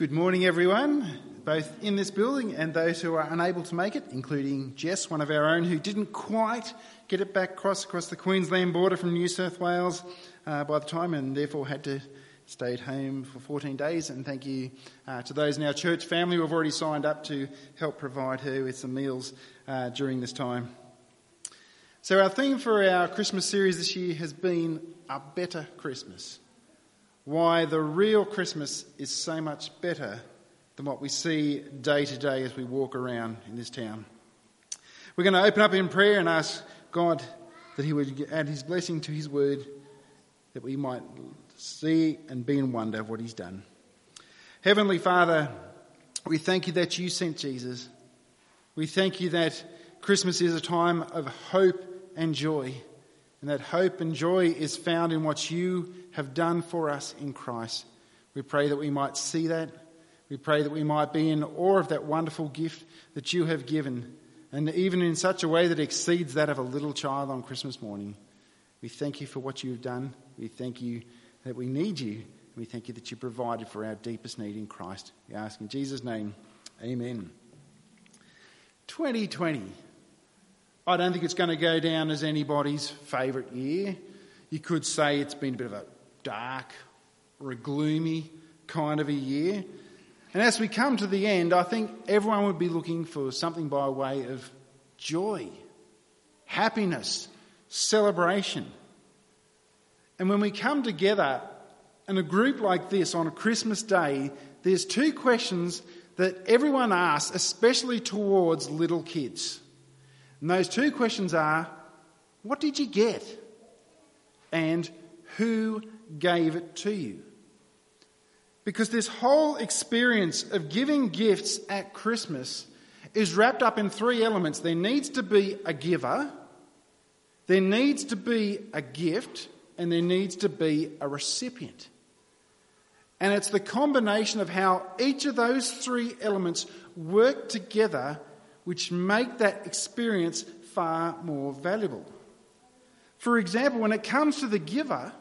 Good morning, everyone, both in this building and those who are unable to make it, including Jess, one of our own, who didn't quite get it back across, across the Queensland border from New South Wales uh, by the time and therefore had to stay at home for 14 days. And thank you uh, to those in our church family who have already signed up to help provide her with some meals uh, during this time. So, our theme for our Christmas series this year has been A Better Christmas why the real Christmas is so much better than what we see day to day as we walk around in this town. We're going to open up in prayer and ask God that He would add His blessing to His word, that we might see and be in wonder of what He's done. Heavenly Father, we thank you that you sent Jesus. We thank you that Christmas is a time of hope and joy. And that hope and joy is found in what you have done for us in Christ. We pray that we might see that. We pray that we might be in awe of that wonderful gift that you have given, and even in such a way that exceeds that of a little child on Christmas morning. We thank you for what you've done. We thank you that we need you. We thank you that you provided for our deepest need in Christ. We ask in Jesus' name, Amen. 2020. I don't think it's going to go down as anybody's favourite year. You could say it's been a bit of a dark or a gloomy kind of a year. And as we come to the end, I think everyone would be looking for something by way of joy, happiness, celebration. And when we come together in a group like this on a Christmas day, there's two questions that everyone asks, especially towards little kids. And those two questions are what did you get? And who gave it to you? Because this whole experience of giving gifts at Christmas is wrapped up in three elements. There needs to be a giver, there needs to be a gift, and there needs to be a recipient. And it's the combination of how each of those three elements work together which make that experience far more valuable. For example, when it comes to the giver,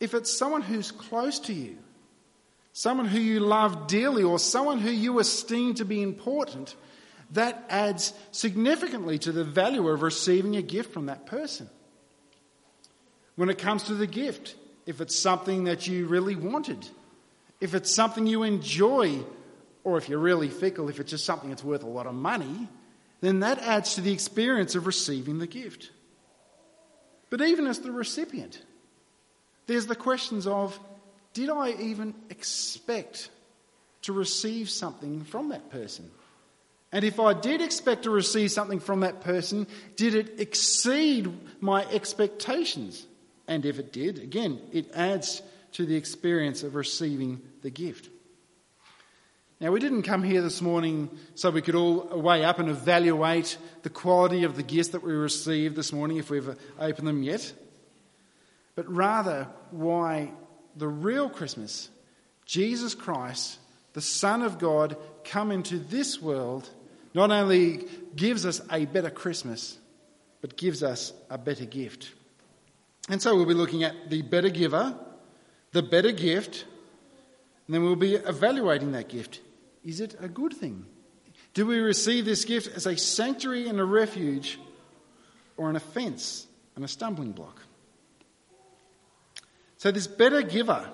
if it's someone who's close to you, someone who you love dearly, or someone who you esteem to be important, that adds significantly to the value of receiving a gift from that person. When it comes to the gift, if it's something that you really wanted, if it's something you enjoy or if you're really fickle, if it's just something that's worth a lot of money, then that adds to the experience of receiving the gift. But even as the recipient, there's the questions of did I even expect to receive something from that person? And if I did expect to receive something from that person, did it exceed my expectations? And if it did, again, it adds to the experience of receiving the gift. Now, we didn't come here this morning so we could all weigh up and evaluate the quality of the gifts that we received this morning if we've opened them yet, but rather why the real Christmas, Jesus Christ, the Son of God, come into this world, not only gives us a better Christmas, but gives us a better gift. And so we'll be looking at the better giver, the better gift, and then we'll be evaluating that gift. Is it a good thing? Do we receive this gift as a sanctuary and a refuge, or an offence and a stumbling block? So, this better giver.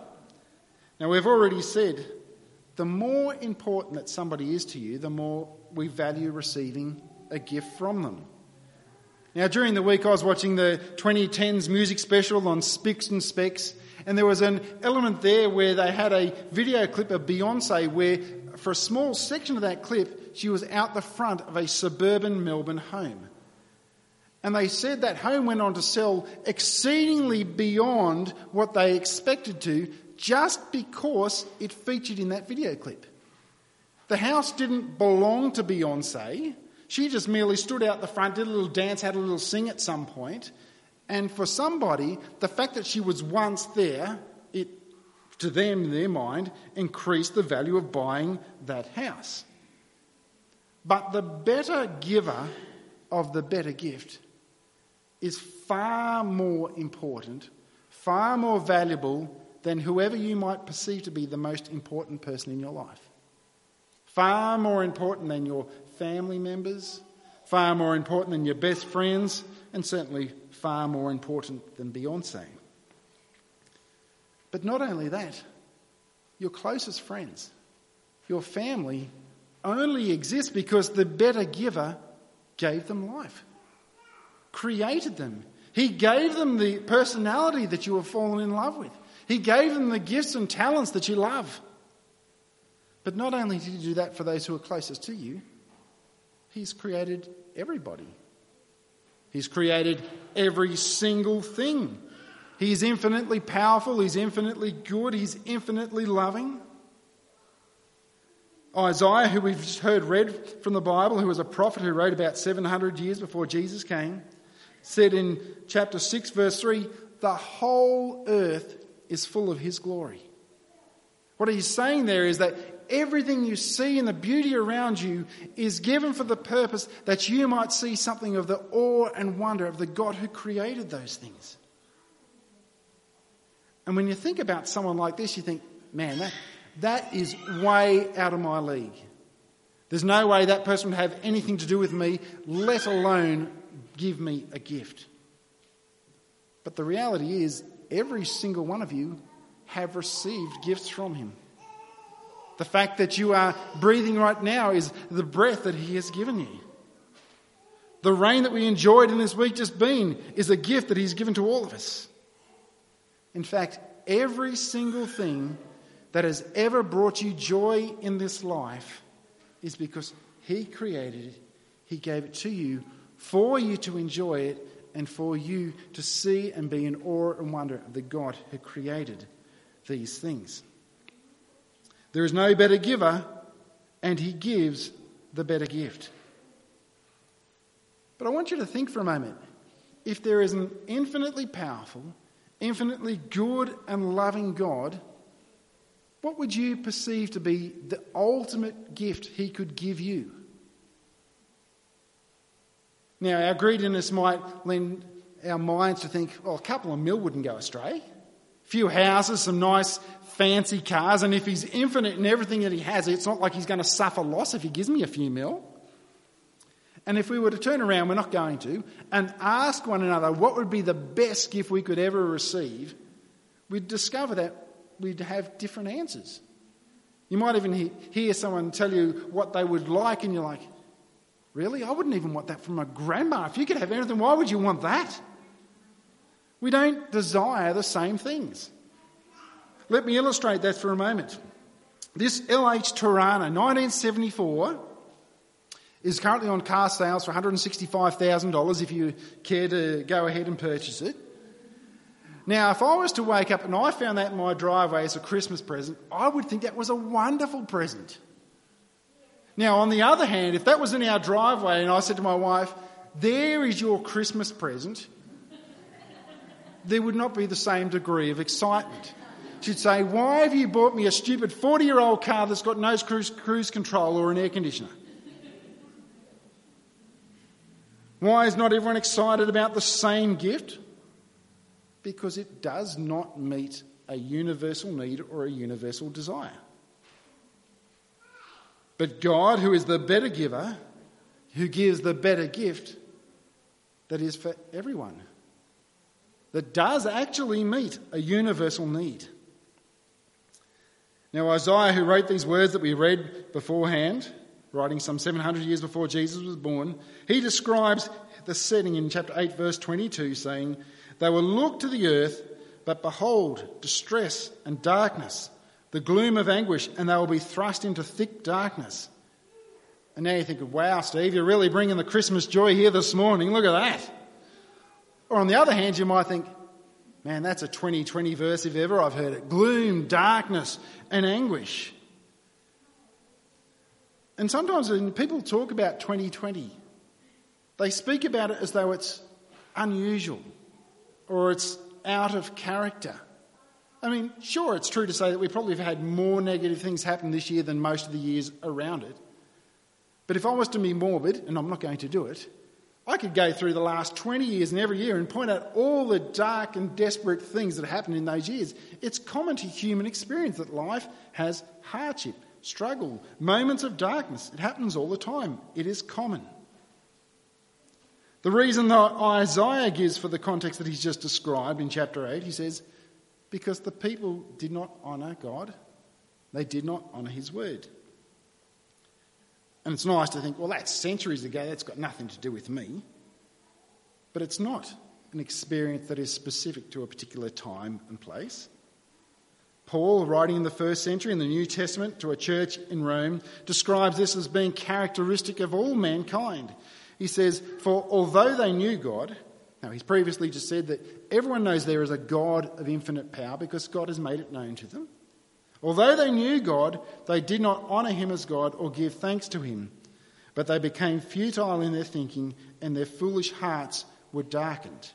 Now, we've already said the more important that somebody is to you, the more we value receiving a gift from them. Now, during the week, I was watching the 2010s music special on Spicks and Specks, and there was an element there where they had a video clip of Beyonce where for a small section of that clip, she was out the front of a suburban Melbourne home. And they said that home went on to sell exceedingly beyond what they expected to just because it featured in that video clip. The house didn't belong to Beyonce. She just merely stood out the front, did a little dance, had a little sing at some point. And for somebody, the fact that she was once there, it to them, in their mind, increase the value of buying that house. But the better giver of the better gift is far more important, far more valuable than whoever you might perceive to be the most important person in your life. Far more important than your family members, far more important than your best friends, and certainly far more important than Beyonce. But not only that, your closest friends, your family, only exist because the better giver gave them life, created them. He gave them the personality that you have fallen in love with. He gave them the gifts and talents that you love. But not only did he do that for those who are closest to you, he's created everybody. He's created every single thing. He's infinitely powerful, he's infinitely good, he's infinitely loving. Isaiah, who we've just heard read from the Bible, who was a prophet who wrote about 700 years before Jesus came, said in chapter 6, verse 3 the whole earth is full of his glory. What he's saying there is that everything you see and the beauty around you is given for the purpose that you might see something of the awe and wonder of the God who created those things. And when you think about someone like this, you think, man, that, that is way out of my league. There's no way that person would have anything to do with me, let alone give me a gift. But the reality is, every single one of you have received gifts from him. The fact that you are breathing right now is the breath that he has given you. The rain that we enjoyed in this week just been is a gift that he's given to all of us. In fact, every single thing that has ever brought you joy in this life is because he created it, he gave it to you for you to enjoy it and for you to see and be in awe and wonder of the God who created these things. There is no better giver, and he gives the better gift. But I want you to think for a moment if there is an infinitely powerful, infinitely good and loving God, what would you perceive to be the ultimate gift he could give you? Now, our greediness might lend our minds to think, well, a couple of mil wouldn't go astray. A few houses, some nice fancy cars, and if he's infinite in everything that he has, it's not like he's going to suffer loss if he gives me a few mil. And if we were to turn around, we're not going to, and ask one another what would be the best gift we could ever receive, we'd discover that we'd have different answers. You might even hear someone tell you what they would like, and you're like, Really? I wouldn't even want that from my grandma. If you could have anything, why would you want that? We don't desire the same things. Let me illustrate that for a moment. This LH Torana 1974 is currently on car sales for $165,000 if you care to go ahead and purchase it. Now, if I was to wake up and I found that in my driveway as a Christmas present, I would think that was a wonderful present. Now, on the other hand, if that was in our driveway and I said to my wife, There is your Christmas present, there would not be the same degree of excitement. She'd say, Why have you bought me a stupid 40 year old car that's got no cruise, cruise control or an air conditioner? Why is not everyone excited about the same gift? Because it does not meet a universal need or a universal desire. But God, who is the better giver, who gives the better gift, that is for everyone, that does actually meet a universal need. Now, Isaiah, who wrote these words that we read beforehand, writing some 700 years before Jesus was born, he describes the setting in chapter 8, verse 22, saying, They will look to the earth, but behold, distress and darkness the gloom of anguish, and they will be thrust into thick darkness. And now you think, wow, Steve, you're really bringing the Christmas joy here this morning. Look at that. Or on the other hand, you might think, man, that's a 2020 verse if ever I've heard it. Gloom, darkness, and anguish. And sometimes when people talk about 2020, they speak about it as though it's unusual or it's out of character. I mean, sure, it's true to say that we probably have had more negative things happen this year than most of the years around it. But if I was to be morbid, and I'm not going to do it, I could go through the last 20 years and every year and point out all the dark and desperate things that happened in those years. It's common to human experience that life has hardship, struggle, moments of darkness. It happens all the time. It is common. The reason that Isaiah gives for the context that he's just described in chapter 8, he says, because the people did not honour God, they did not honour his word. And it's nice to think, well, that's centuries ago, that's got nothing to do with me. But it's not an experience that is specific to a particular time and place. Paul, writing in the first century in the New Testament to a church in Rome, describes this as being characteristic of all mankind. He says, For although they knew God, now he's previously just said that everyone knows there is a God of infinite power because God has made it known to them. Although they knew God, they did not honour him as God or give thanks to him, but they became futile in their thinking and their foolish hearts were darkened.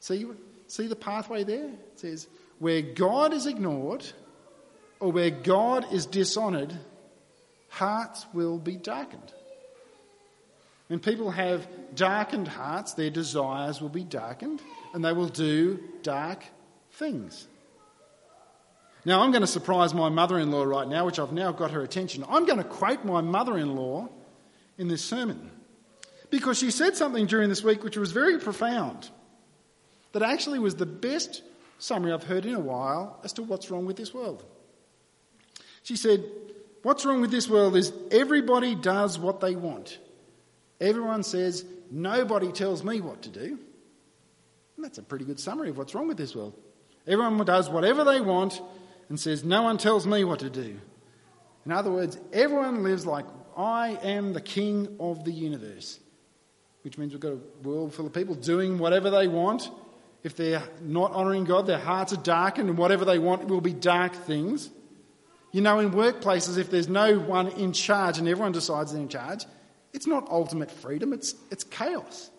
See, see the pathway there? It says, where God is ignored or where God is dishonoured, hearts will be darkened. When people have darkened hearts, their desires will be darkened and they will do dark things. Now, I'm going to surprise my mother in law right now, which I've now got her attention. I'm going to quote my mother in law in this sermon because she said something during this week which was very profound, that actually was the best summary I've heard in a while as to what's wrong with this world. She said, What's wrong with this world is everybody does what they want. Everyone says, Nobody tells me what to do. And that's a pretty good summary of what's wrong with this world. Everyone does whatever they want and says, No one tells me what to do. In other words, everyone lives like I am the king of the universe, which means we've got a world full of people doing whatever they want. If they're not honouring God, their hearts are darkened, and whatever they want will be dark things. You know, in workplaces, if there's no one in charge and everyone decides they're in charge, it's not ultimate freedom, it's, it's chaos.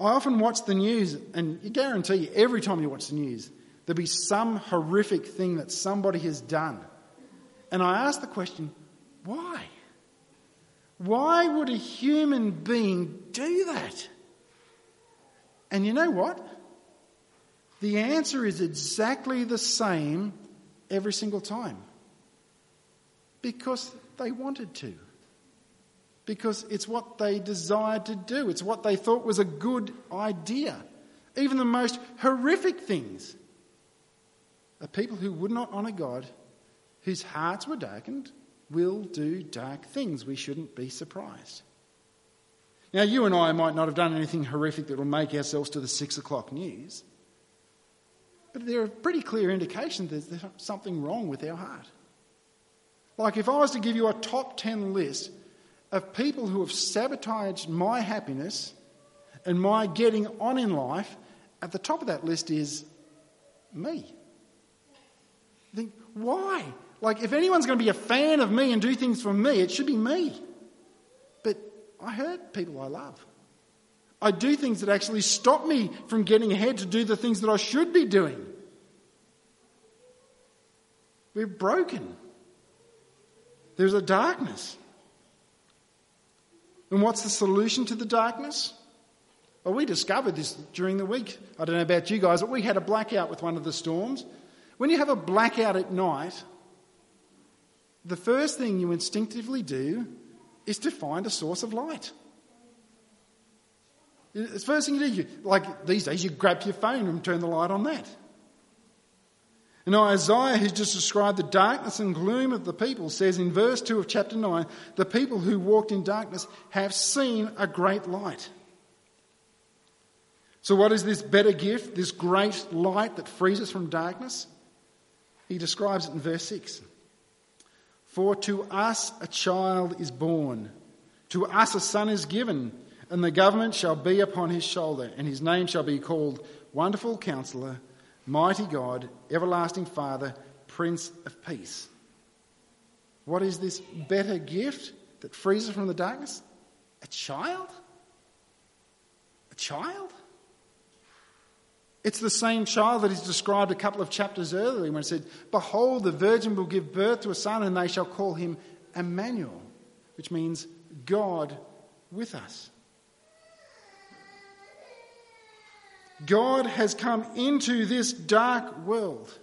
I often watch the news, and you guarantee you every time you watch the news, There'll be some horrific thing that somebody has done. And I ask the question, why? Why would a human being do that? And you know what? The answer is exactly the same every single time. Because they wanted to. Because it's what they desired to do. It's what they thought was a good idea. Even the most horrific things a people who would not honour God, whose hearts were darkened, will do dark things. We shouldn't be surprised. Now, you and I might not have done anything horrific that will make ourselves to the six o'clock news, but there are pretty clear indications that there's something wrong with our heart. Like if I was to give you a top 10 list of people who have sabotaged my happiness and my getting on in life, at the top of that list is me think, why? Like, if anyone's going to be a fan of me and do things for me, it should be me. I hurt people I love. I do things that actually stop me from getting ahead to do the things that I should be doing. We're broken. There's a darkness. And what's the solution to the darkness? Well, we discovered this during the week. I don't know about you guys, but we had a blackout with one of the storms. When you have a blackout at night, the first thing you instinctively do is to find a source of light. It's the first thing you do. You, like these days, you grab your phone and turn the light on that. And Isaiah, who's just described the darkness and gloom of the people, says in verse 2 of chapter 9 the people who walked in darkness have seen a great light. So, what is this better gift, this great light that frees us from darkness? He describes it in verse 6. For to us a child is born, to us a son is given, and the government shall be upon his shoulder, and his name shall be called Wonderful Counselor, Mighty God, Everlasting Father, Prince of Peace. What is this better gift that frees us from the darkness? A child? A child? It's the same child that is described a couple of chapters earlier when it said, Behold, the virgin will give birth to a son, and they shall call him Emmanuel, which means God with us. God has come into this dark world.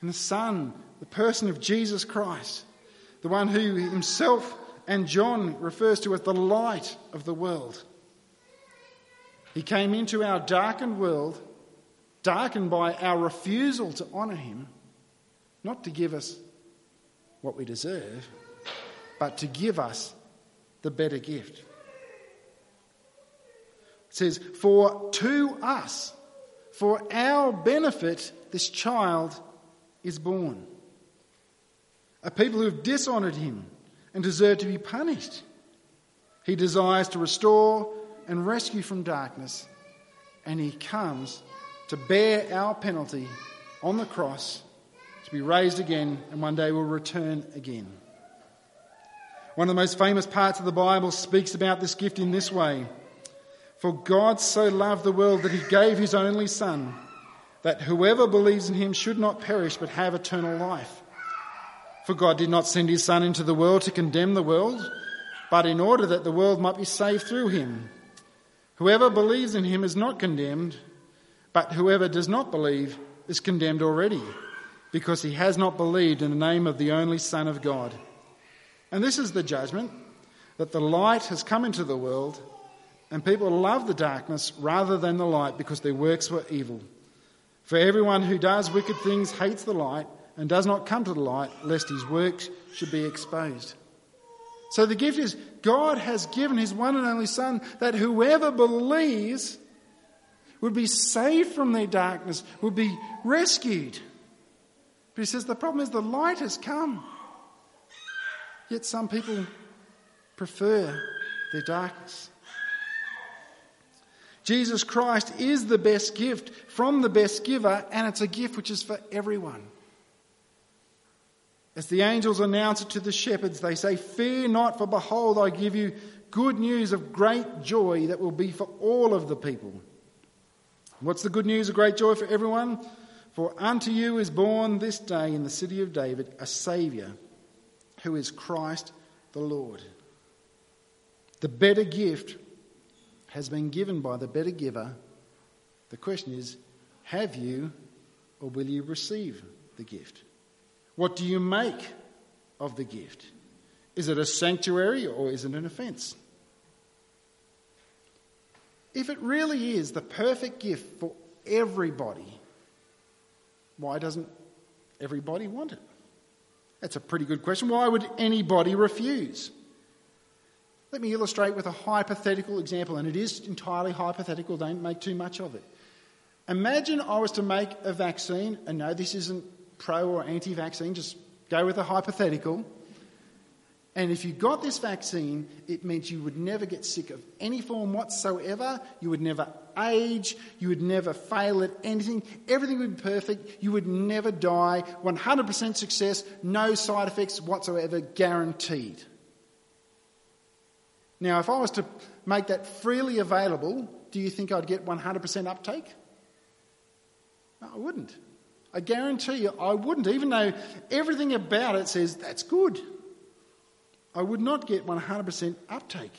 And the Son, the person of Jesus Christ, the one who himself and John refers to as the light of the world. He came into our darkened world, darkened by our refusal to honour him, not to give us what we deserve, but to give us the better gift. It says, For to us, for our benefit, this child is born. A people who have dishonoured him and deserve to be punished. He desires to restore and rescue from darkness, and he comes to bear our penalty on the cross, to be raised again, and one day will return again. One of the most famous parts of the Bible speaks about this gift in this way For God so loved the world that he gave his only Son, that whoever believes in him should not perish but have eternal life. For God did not send his Son into the world to condemn the world, but in order that the world might be saved through him. Whoever believes in him is not condemned, but whoever does not believe is condemned already, because he has not believed in the name of the only Son of God. And this is the judgment that the light has come into the world, and people love the darkness rather than the light because their works were evil. For everyone who does wicked things hates the light and does not come to the light, lest his works should be exposed. So the gift is God has given his one and only Son that whoever believes would be saved from their darkness, would be rescued. But he says the problem is the light has come. Yet some people prefer their darkness. Jesus Christ is the best gift from the best giver, and it's a gift which is for everyone. As the angels announce it to the shepherds, they say, Fear not, for behold, I give you good news of great joy that will be for all of the people. What's the good news of great joy for everyone? For unto you is born this day in the city of David a Saviour who is Christ the Lord. The better gift has been given by the better giver. The question is have you or will you receive the gift? What do you make of the gift? Is it a sanctuary or is it an offence? If it really is the perfect gift for everybody, why doesn't everybody want it? That's a pretty good question. Why would anybody refuse? Let me illustrate with a hypothetical example, and it is entirely hypothetical, don't make too much of it. Imagine I was to make a vaccine, and no, this isn't pro or anti vaccine, just go with a hypothetical. And if you got this vaccine, it meant you would never get sick of any form whatsoever. You would never age. You would never fail at anything. Everything would be perfect. You would never die. 100% success. No side effects whatsoever. Guaranteed. Now, if I was to make that freely available, do you think I'd get 100% uptake? No, I wouldn't. I guarantee you I wouldn't, even though everything about it says that's good. I would not get 100% uptake.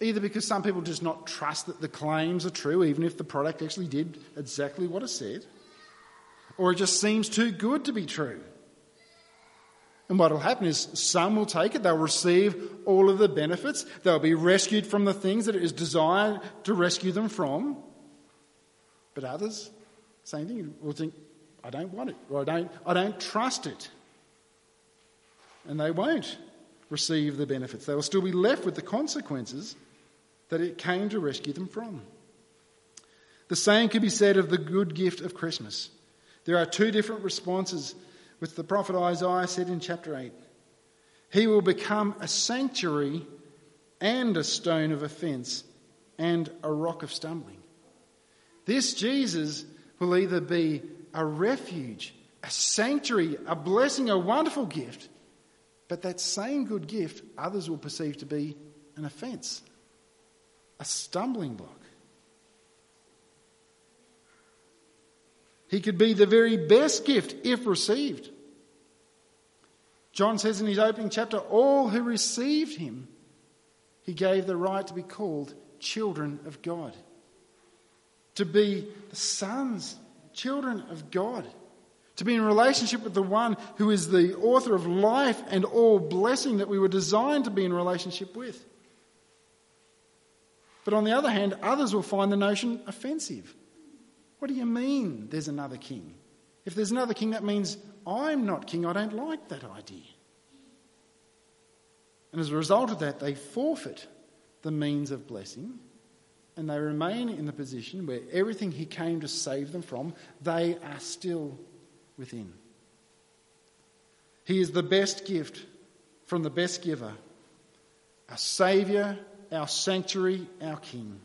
Either because some people just not trust that the claims are true, even if the product actually did exactly what it said, or it just seems too good to be true. And what will happen is some will take it, they'll receive all of the benefits, they'll be rescued from the things that it is designed to rescue them from. But others, same thing, You will think, I don't want it, or I don't, I don't trust it and they won't receive the benefits. They will still be left with the consequences that it came to rescue them from. The same could be said of the good gift of Christmas. There are two different responses, which the prophet Isaiah said in chapter 8. He will become a sanctuary and a stone of offence and a rock of stumbling. This Jesus will either be a refuge, a sanctuary, a blessing, a wonderful gift, but that same good gift, others will perceive to be an offence, a stumbling block. He could be the very best gift if received. John says in his opening chapter, all who received him, he gave the right to be called children of God, to be the sons, children of God, to be in relationship with the one who is the author of life and all blessing that we were designed to be in relationship with. But on the other hand, others will find the notion offensive. What do you mean there's another king? If there's another king, that means I'm not king. I don't like that idea. And as a result of that, they forfeit the means of blessing and they remain in the position where everything he came to save them from, they are still within. He is the best gift from the best giver, our Saviour, our sanctuary, our King.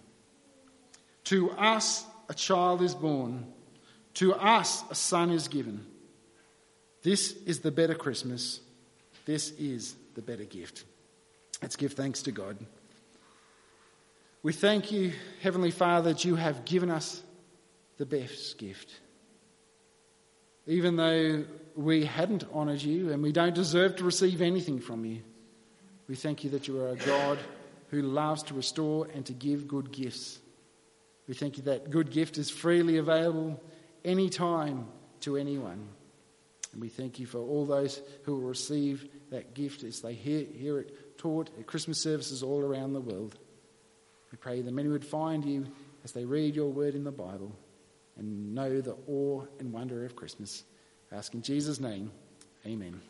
To us a child is born, to us a son is given. This is the better Christmas. This is the better gift. Let's give thanks to God. We thank you, Heavenly Father, that you have given us the best gift. Even though we hadn't honoured you and we don't deserve to receive anything from you, we thank you that you are a God who loves to restore and to give good gifts. We thank you that good gift is freely available anytime to anyone. And we thank you for all those who will receive that gift as they hear, hear it taught at Christmas services all around the world. We pray that many would find you as they read your word in the Bible and know the awe and wonder of Christmas. I ask in Jesus' name, amen.